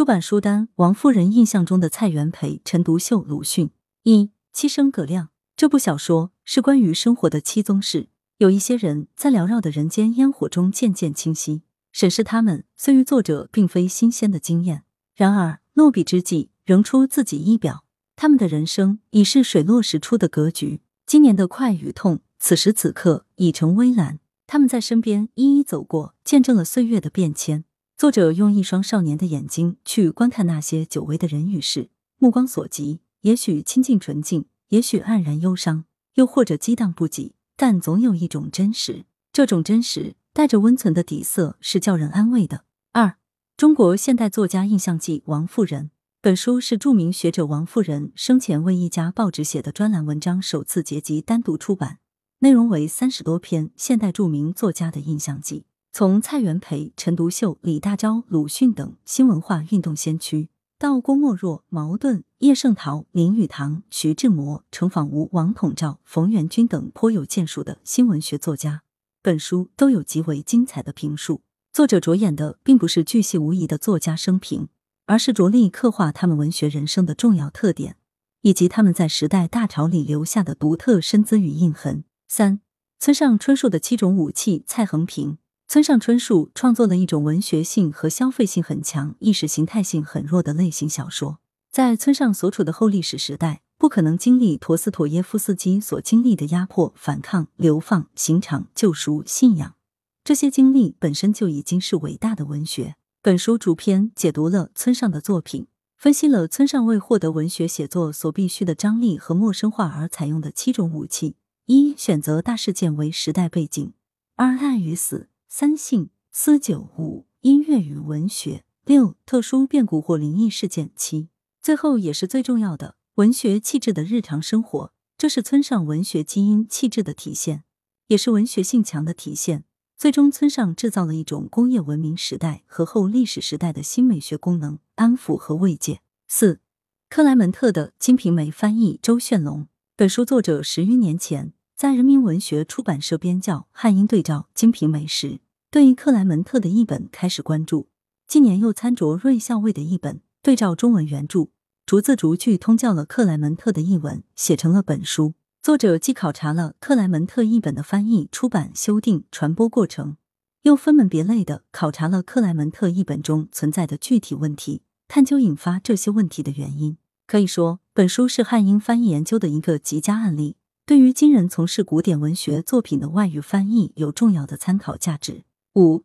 出版书单：王夫人印象中的蔡元培、陈独秀、鲁迅。一七生葛亮这部小说是关于生活的七宗事，有一些人在缭绕的人间烟火中渐渐清晰。审视他们，虽于作者并非新鲜的经验，然而落笔之际仍出自己意表。他们的人生已是水落石出的格局。今年的快与痛，此时此刻已成微澜。他们在身边一一走过，见证了岁月的变迁。作者用一双少年的眼睛去观看那些久违的人与事，目光所及，也许清净纯净，也许黯然忧伤，又或者激荡不羁，但总有一种真实。这种真实带着温存的底色，是叫人安慰的。二，中国现代作家印象记：王富人。本书是著名学者王富人生前为一家报纸写的专栏文章首次结集单独出版，内容为三十多篇现代著名作家的印象记。从蔡元培、陈独秀、李大钊、鲁迅等新文化运动先驱，到郭沫若、茅盾、叶圣陶、林语堂、徐志摩、程仿吾、王统照、冯元君等颇有建树的新文学作家，本书都有极为精彩的评述。作者着眼的并不是巨细无遗的作家生平，而是着力刻画他们文学人生的重要特点，以及他们在时代大潮里留下的独特身姿与印痕。三、村上春树的七种武器。蔡恒平。村上春树创作了一种文学性和消费性很强、意识形态性很弱的类型小说。在村上所处的后历史时代，不可能经历陀思妥耶夫斯基所经历的压迫、反抗、流放、刑场、救赎、信仰。这些经历本身就已经是伟大的文学。本书主篇解读了村上的作品，分析了村上为获得文学写作所必须的张力和陌生化而采用的七种武器：一、选择大事件为时代背景；二、爱与死。三性思酒五音乐与文学六特殊变故或灵异事件七最后也是最重要的文学气质的日常生活，这是村上文学基因气质的体现，也是文学性强的体现。最终，村上制造了一种工业文明时代和后历史时代的新美学功能，安抚和慰藉。四克莱门特的《金瓶梅》翻译周炫龙，本书作者十余年前。在人民文学出版社编校汉英对照《金瓶梅》时，对于克莱门特的译本开始关注。近年又参酌瑞校尉的译本，对照中文原著，逐字逐句通教了克莱门特的译文，写成了本书。作者既考察了克莱门特译本的翻译、出版、修订、传播过程，又分门别类的考察了克莱门特译本中存在的具体问题，探究引发这些问题的原因。可以说，本书是汉英翻译研究的一个极佳案例。对于今人从事古典文学作品的外语翻译有重要的参考价值。五，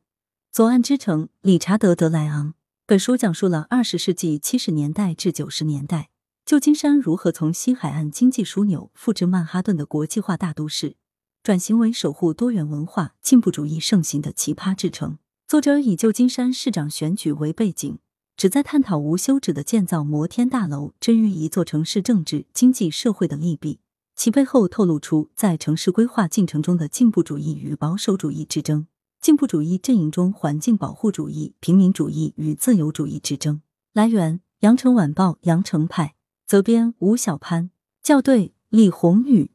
左岸之城，理查德·德莱昂。本书讲述了二十世纪七十年代至九十年代，旧金山如何从西海岸经济枢纽复制曼哈顿的国际化大都市，转型为守护多元文化、进步主义盛行的奇葩之城。作者以旧金山市长选举为背景，旨在探讨无休止的建造摩天大楼之于一座城市政治、经济、社会的利弊。其背后透露出在城市规划进程中的进步主义与保守主义之争，进步主义阵营中环境保护主义、平民主义与自由主义之争。来源：羊城晚报羊城派，责编吴小潘，校对：李红宇。